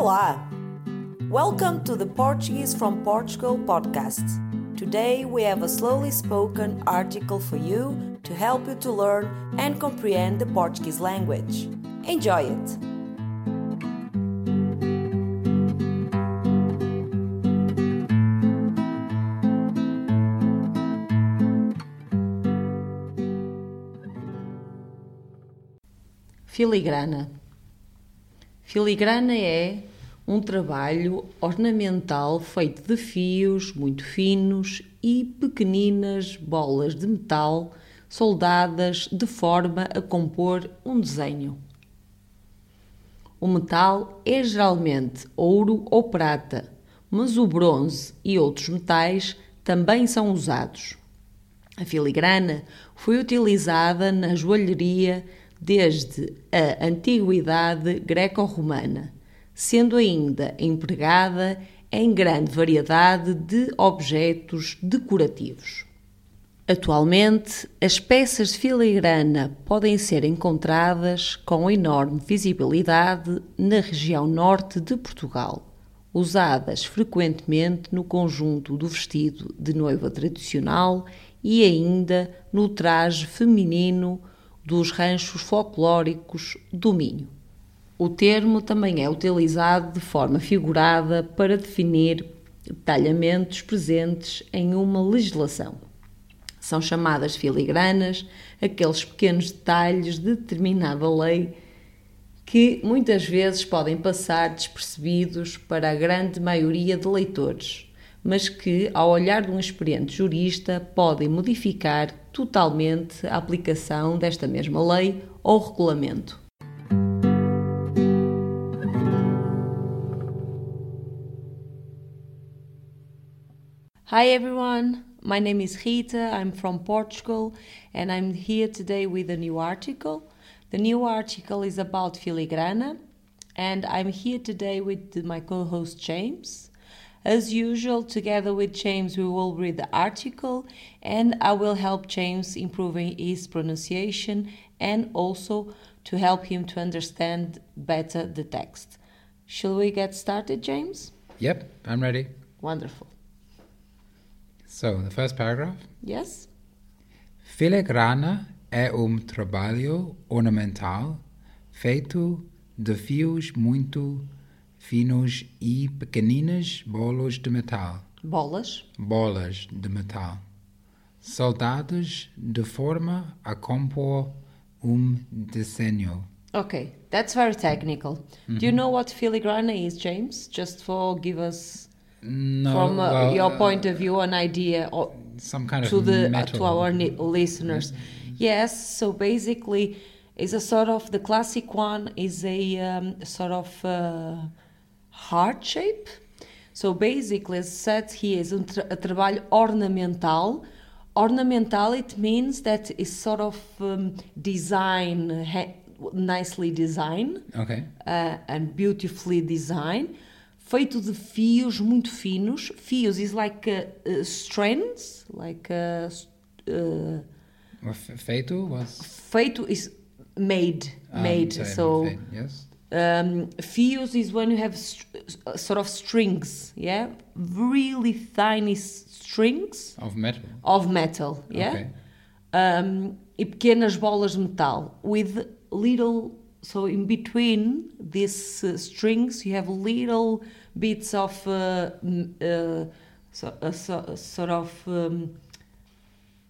Olá! Welcome to the Portuguese from Portugal podcast. Today we have a slowly spoken article for you to help you to learn and comprehend the Portuguese language. Enjoy it! Filigrana. Filigrana é um trabalho ornamental feito de fios muito finos e pequeninas bolas de metal soldadas de forma a compor um desenho. O metal é geralmente ouro ou prata, mas o bronze e outros metais também são usados. A filigrana foi utilizada na joalheria desde a antiguidade greco-romana sendo ainda empregada em grande variedade de objetos decorativos. Atualmente, as peças de filigrana podem ser encontradas com enorme visibilidade na região norte de Portugal, usadas frequentemente no conjunto do vestido de noiva tradicional e ainda no traje feminino dos ranchos folclóricos do Minho. O termo também é utilizado de forma figurada para definir detalhamentos presentes em uma legislação. São chamadas filigranas aqueles pequenos detalhes de determinada lei que muitas vezes podem passar despercebidos para a grande maioria de leitores, mas que, ao olhar de um experiente jurista, podem modificar totalmente a aplicação desta mesma lei ou regulamento. Hi everyone, my name is Rita, I'm from Portugal, and I'm here today with a new article. The new article is about filigrana, and I'm here today with my co host James. As usual, together with James, we will read the article, and I will help James improving his pronunciation and also to help him to understand better the text. Shall we get started, James? Yep, I'm ready. Wonderful. So, the first paragraph. Yes? Filigrana é um trabalho ornamental feito de fios muito finos e pequeninas bolas de metal. Bolas? Bolas de metal. Soldados de forma a compor um desenho. Okay, that's very technical. Mm -hmm. Do you know what filigrana is, James? Just for give us no, from uh, well, your point of view an idea or some kind to of the metal. to our listeners yes so basically is a sort of the classic one is a um, sort of uh, heart shape so basically as said here is a, tra a trabalho ornamental ornamental it means that is sort of um, design nicely designed okay uh, and beautifully designed feito de fios muito finos. Fios is like uh, uh, strands, like uh, uh feito was feito is made, um, made. So yes. Um, fios is when you have uh, sort of strings, yeah, really tiny strings of metal. Of metal, yeah. Okay. Um, e pequenas bolas de metal with little so in between these uh, strings you have little bits of uh, uh, so, uh, so, sort of um,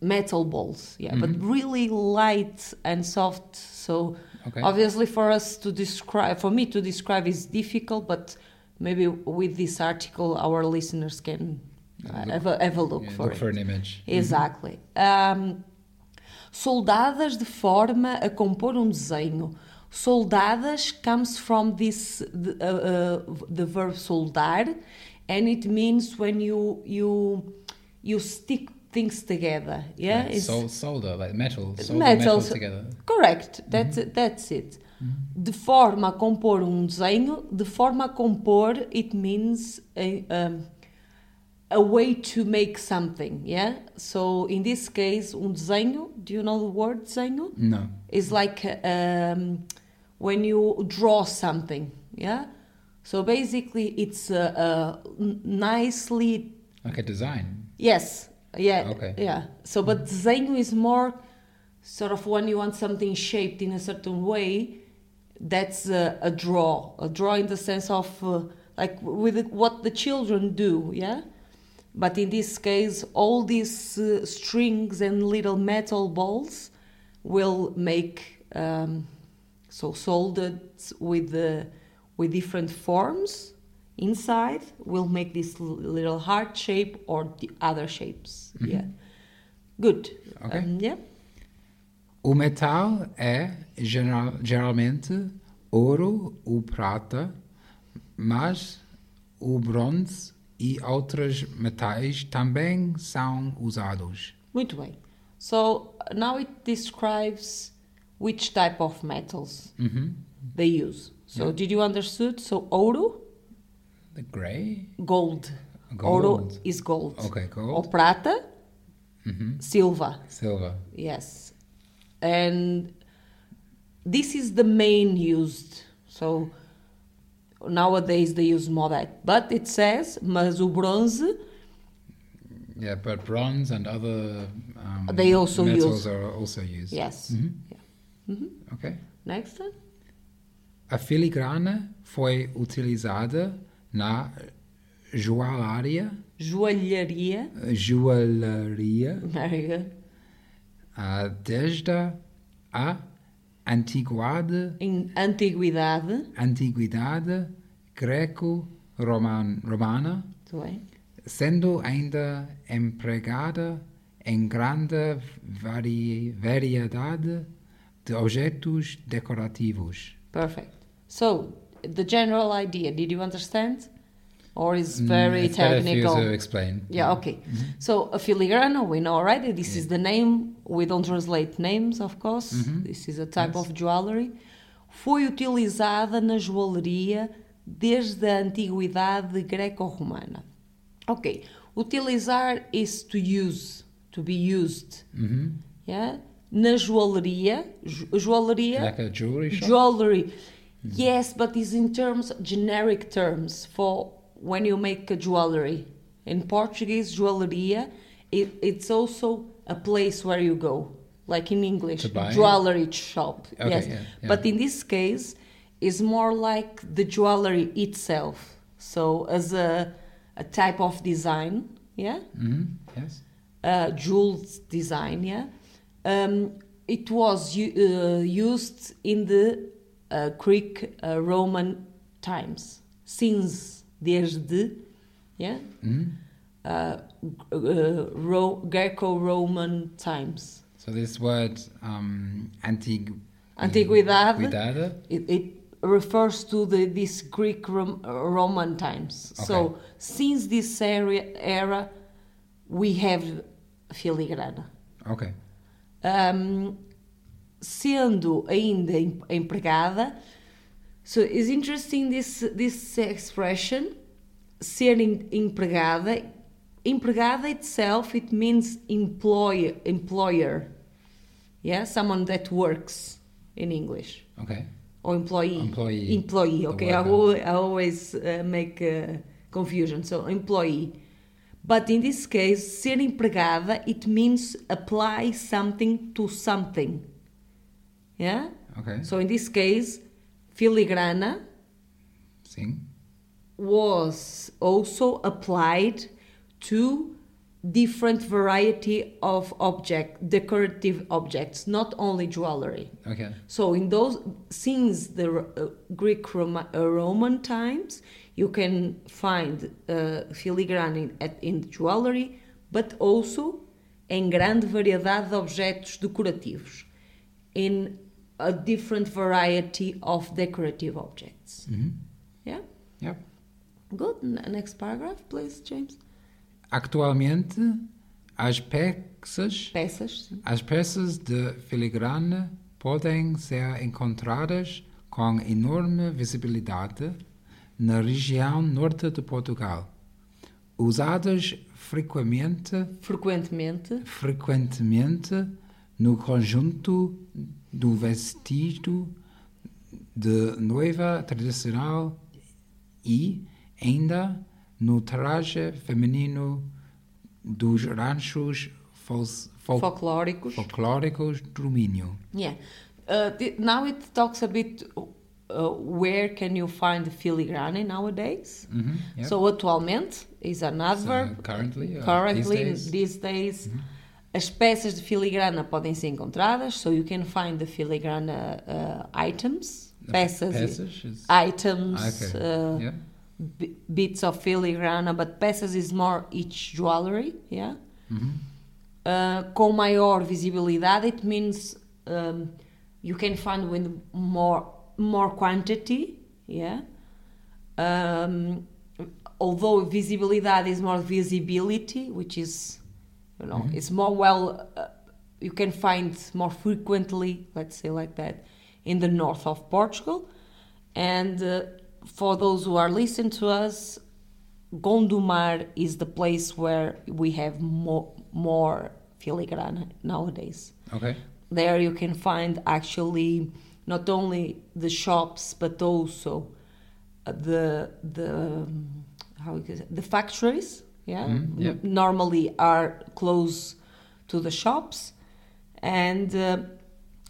metal balls yeah mm -hmm. but mm-hmm. really light and soft so okay. obviously for us to describe for me to describe is difficult but maybe with this article our listeners can uh, have, a, have a look yeah, for look it. for an image mm-hmm. exactly um, soldadas de forma a compor um desenho Soldadas comes from this the, uh, uh, the verb soldar, and it means when you you you stick things together. Yeah, it's sol solder like metal. Solder metal, metal together. Correct. That's mm -hmm. that's it. De forma a compor um desenho, de forma a compor, it means a, um, a way to make something, yeah? So in this case, um desenho, do you know the word desenho? No. It's like um, when you draw something, yeah? So basically, it's a nicely Like a design. Yes. Yeah. Okay. Yeah. So, but desenho is more sort of when you want something shaped in a certain way. That's a, a draw. A draw in the sense of uh, like with what the children do. Yeah. But in this case, all these uh, strings and little metal balls will make um, so soldered with the with different forms inside will make this little heart shape or the other shapes. Yeah, good. Okay. Um, yeah. O metal é geral, geralmente ouro ou prata, mas o bronze e outros metais também são usados. Muito bem. So now it describes which type of metals Uhum. they use. So did you understood? So ouro, The grey? gold. Gold. Ouro is gold. Okay, gold. Or prata, Uhum. silver. Silver. Yes. And this is the main used. So nowadays they use more that. But it says, mas o bronze, Yeah, but bronze and other um, They also metals use- are also used. yes. Mhm. Yeah. Mhm. Okay. Next one. A filigrana foi utilizada na joalharia, Joalharia. joalharia ah, desde a antiguidade, Em antiguidade. antiguidade greco-romana, sendo ainda empregada em grande vari- variedade de objetos decorativos. Perfect. So the general idea, did you understand? Or is very Mm, better you technical? to explain. Yeah, okay. So a filigrana, we know already. This is the name. We don't translate names, of course. Mhm. This is a type Yes. of jewelry. Foi utilizada na joalheria desde a antiguidade greco-romana. Ok. Utilizar is to use, to be used. Mhm. Yeah? Na joalheria, jo- joalheria, Like a jewelry shop? jewelry. Yes, but it's in terms generic terms for when you make a jewelry. In Portuguese, joalheria, it, it's also a place where you go, like in English, jewelry shop. Okay, yes, yeah, yeah. but in this case, it's more like the jewelry itself. So as a a type of design, yeah Mhm. Yes. uh, jeweled design, yeah. Um, it was uh, used in the uh, Greek uh, Roman times, since desde, yeah, Mhm. uh, uh, Ro- Greco-Roman times. So this word um, antig- Antiguidade. Antiguidade. It, it refers to the this Greek Rom- Roman times. So since this area era, we have filigrana. Okay. Um, sendo ainda em- empregada, so it's interesting this this expression, ser em- empregada. Empregada itself it means employer employer, yeah, someone that works in English Okay. or employee. Employee. Employee. The Okay, I, worker. al- I always uh, make uh, confusion. So employee. But in this case, ser empregada it means apply something to something. Yeah. Okay. So in this case, filigrana Sim. was also applied to different variety of object decorative objects not only jewelry Okay. so in those since the uh, Greek Roma, uh, Roman times, you can find uh, filigrana in, at, in jewelry, but also em grande variedade de objetos decorativos, in a different variety of decorative objects. Mhm. Yeah, Yep. good. Next paragraph, please, James. Actualmente, as peças, Peças. sim. as peças de filigrana podem ser encontradas com enorme visibilidade na região norte de Portugal, usadas frequentemente, Frequentemente. frequentemente no conjunto do vestido de noiva tradicional e ainda no traje feminino dos ranchos fol- fol- Folclóricos. folclóricos do Minho. Yeah. Uh, now it talks a bit uh, where can you find filigrane nowadays. Mhm, yeah. So atualmente is an adverb. So, currently, uh, currently these days. these days, as peças de filigrana podem ser encontradas, so you can find the filigrana uh, items, peças, Peças is items, okay. uh, yeah. bits of filigrana, but peças is more each jewelry, yeah. Mhm. Uh, com maior visibilidade, it means um, you can find with more more quantity, yeah. Um, although visibilidade is more visibility, which is, you know, it's more well, uh, you can find more frequently, let's say like that, in the north of Portugal. And uh, for those who are listening to us, Gondomar is the place where we have more, more filigrana nowadays. Okay. There you can find actually not only the shops but also uh, the the um, how you say, the factories. Yeah, Mhm, yeah. N- normally are close to the shops, and uh,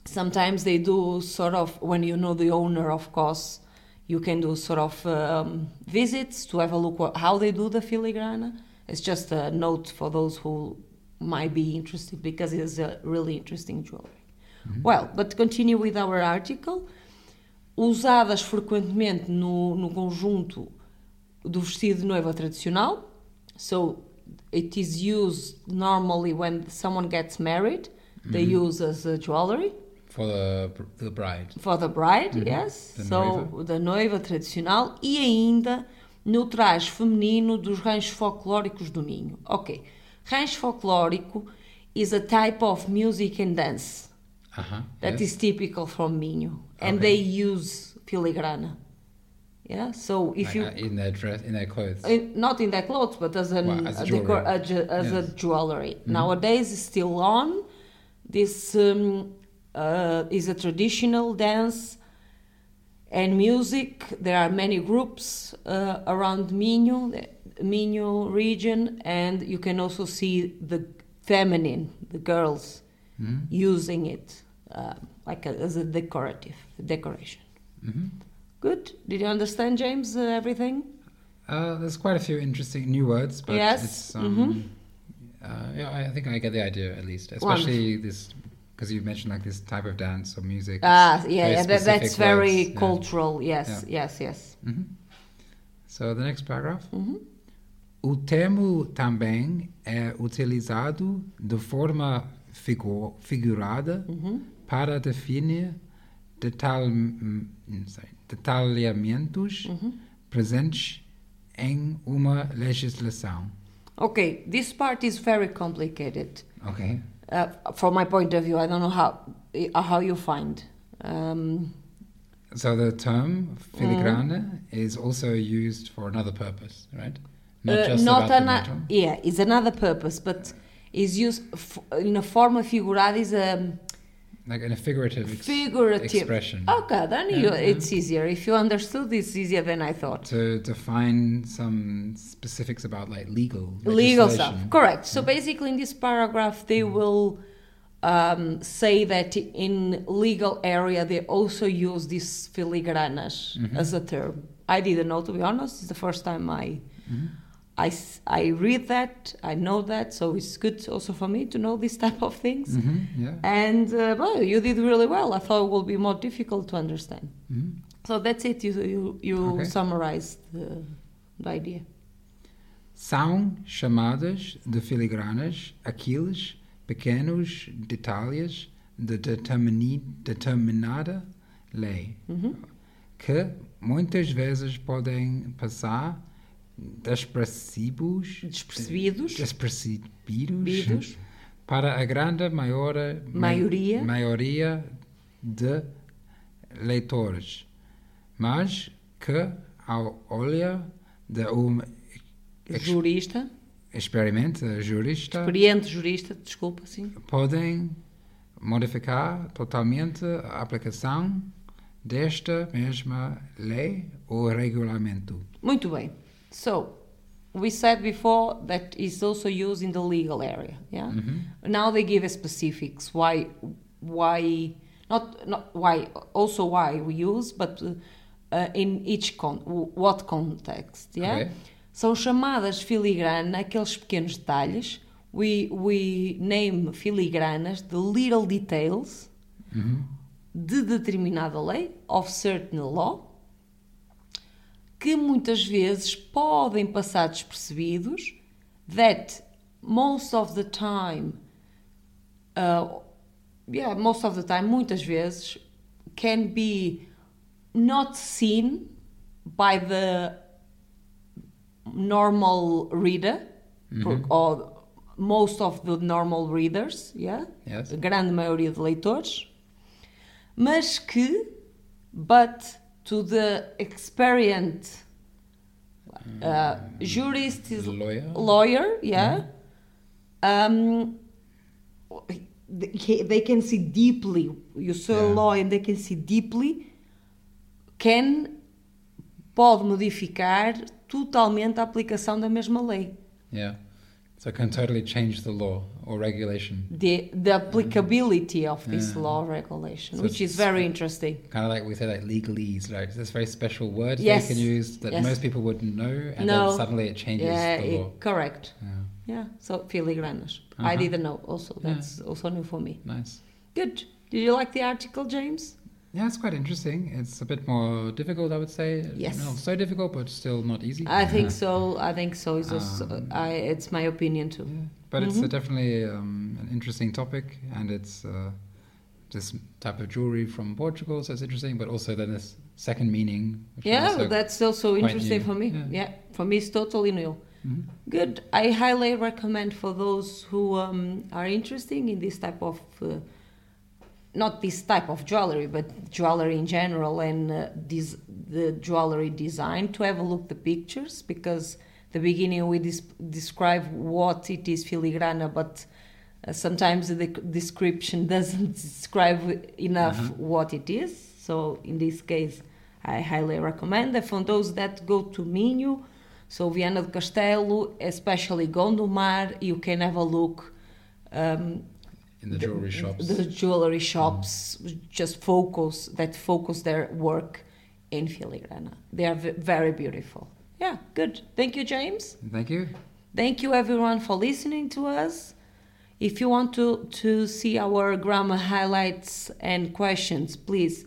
sometimes they do sort of when you know the owner, of course. You can do sort of um, visits to have a look what, how they do the filigrana. It's just a note for those who might be interested because it is a really interesting jewelry. Well, but to continue with our article, usadas frequentemente no, no conjunto do vestido de noiva tradicional. So it is used normally when someone gets married. They use as a jewelry For the, the bride. for the bride, yes. Da so noiva. da noiva tradicional e ainda no traje feminino dos ranchos folclóricos do Minho. Ok. Rancho folclórico is a type of music and dance Uh-huh. that is yes. typical from Minho, and Okay. they use filigrana. Yeah. So if Like, you uh, in their dress, in their clothes. in, not in their clothes, but as, an, Well, as a jewelry. decor, a as a Yes. jewelry. Nowadays, it's still on. This um, uh, is a traditional dance and music. There are many groups uh, around Minho, the Minho region, and you can also see the feminine, the girls, Mhm. using it uh, like a, as a decorative decoration. Mhm. Good. Did you understand, James? Uh, everything? Uh, there's quite a few interesting new words, but Yes, it's um, uh, yeah, I think I get the idea at least, especially this because you mentioned like this type of dance or music. Ah, yeah, yeah that, that's very words, yeah. cultural. Yes, Yeah. yes, yes. Mhm. So the next paragraph. Mhm. O termo também é utilizado de forma figu- figurada Mhm. para definir detal, hum, sorry, detalhamentos Mhm. presentes em uma legislação. Okay, this part is very complicated. Ok. Uh, from my point of view, I don't know how uh, how you find. Um, So the term filigrana is also used for another purpose, right? Not uh, just not about the metal. yeah, it's another purpose, but is used f- in a forma figurada. Is a Like in a figurative, ex- figurative. expression. Okay, then you, Yeah, yeah. it's easier. If you understood, it's easier than I thought. To define some specifics about like legal legal stuff. correct. So basically in this paragraph they mm. will um, say that in legal area they also use these filigranas mm-hmm. as a term. I didn't know to be honest. It's the first time i mm-hmm. I, I read that i know that so it's good also for me to know this type of things Mhm, yeah. and uh, well you did really well i thought it would be more difficult to understand Mhm. so that's it you, you, you Okay. summarized the, the idea São chamadas de filigranas aqueles pequenos detalhes de determini- determinada lei Mhm. que muitas vezes podem passar despercebidos, Despercebidos. despercebidos Bidos. para a grande maior, Maioria. maioria de leitores, mas que ao olhar de um jurista experimente jurista experiente jurista, desculpa, sim. podem modificar totalmente a aplicação desta mesma lei ou regulamento. Muito bem. So, we said before that is also used in the legal area. Yeah. Now they give specifics why why not not why also why we use, but uh, in each con what context. Yeah. Okay. São chamadas filigrana aqueles pequenos detalhes. We we name filigranas the little details de determinada lei of certain law que muitas vezes podem passar despercebidos, that most of the time, uh, yeah, most of the time, muitas vezes, can be not seen by the normal reader, or most of the normal readers, yeah? Yes. A grande maioria de leitores, mas que, but to the experienced uh, jurist is Lawyer? lawyer, yeah, um, they, can see deeply. You saw a Yeah. law and they can see deeply. Can pode modificar totalmente a aplicação da mesma lei. Yeah. So it can totally change the law or regulation. The, the applicability of this Yeah. law regulation, So which is very interesting. Kind of like we say, like legalese, like this very special word Yes. they can use that Yes. most people wouldn't know, and No. then suddenly it changes Yeah, the it- law. correct. Yeah. Yeah, so filigranas. I Uh-huh. didn't know also. That's also new for me. Nice. Good. Did you like the article, James? Yeah, it's quite interesting. It's a bit more difficult, I would say. Yes. Not so difficult, but still not easy. I think so. I think so. It's, Um, I, it's my opinion too. Yeah. But it's Mhm. uh, definitely um, an interesting topic, and it's uh, this type of jewelry from Portugal, so it's interesting. But also then this second meaning. Which Yeah, that's also quite interesting new. for me. Yeah. Yeah. for me it's totally new. Mhm. Good. I highly recommend for those who um, are interested in this type of, uh, not this type of jewelry, but jewelry in general and uh, this, the jewelry design to have a look the pictures because the beginning we dis- describe what it is filigrana, but uh, sometimes the description doesn't describe enough Uh-huh. what it is. So in this case, I highly recommend. And for those that go to Minho, so Viana do Castelo, especially Gondomar, you can have a look. Um, in the jewelry shops. the jewelry shops just focus that focus their work in filigrana. They are very beautiful. Yeah, good. Thank you, James. Thank you. Thank you, everyone, for listening to us. If you want to, to see our grammar highlights and questions, please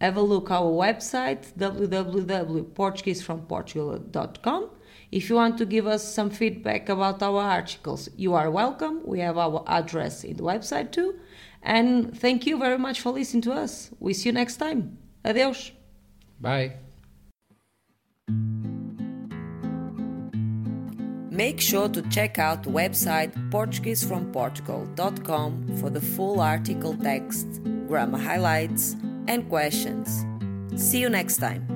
have a look our website www.portuguesefromportugal.com. If you want to give us some feedback about our articles, you are welcome. We have our address in the website too. And thank you very much for listening to us. We see you next time. Adeus. Bye. Make sure to check out the website PortugueseFromPortugal.com for the full article text, grammar highlights, and questions. See you next time.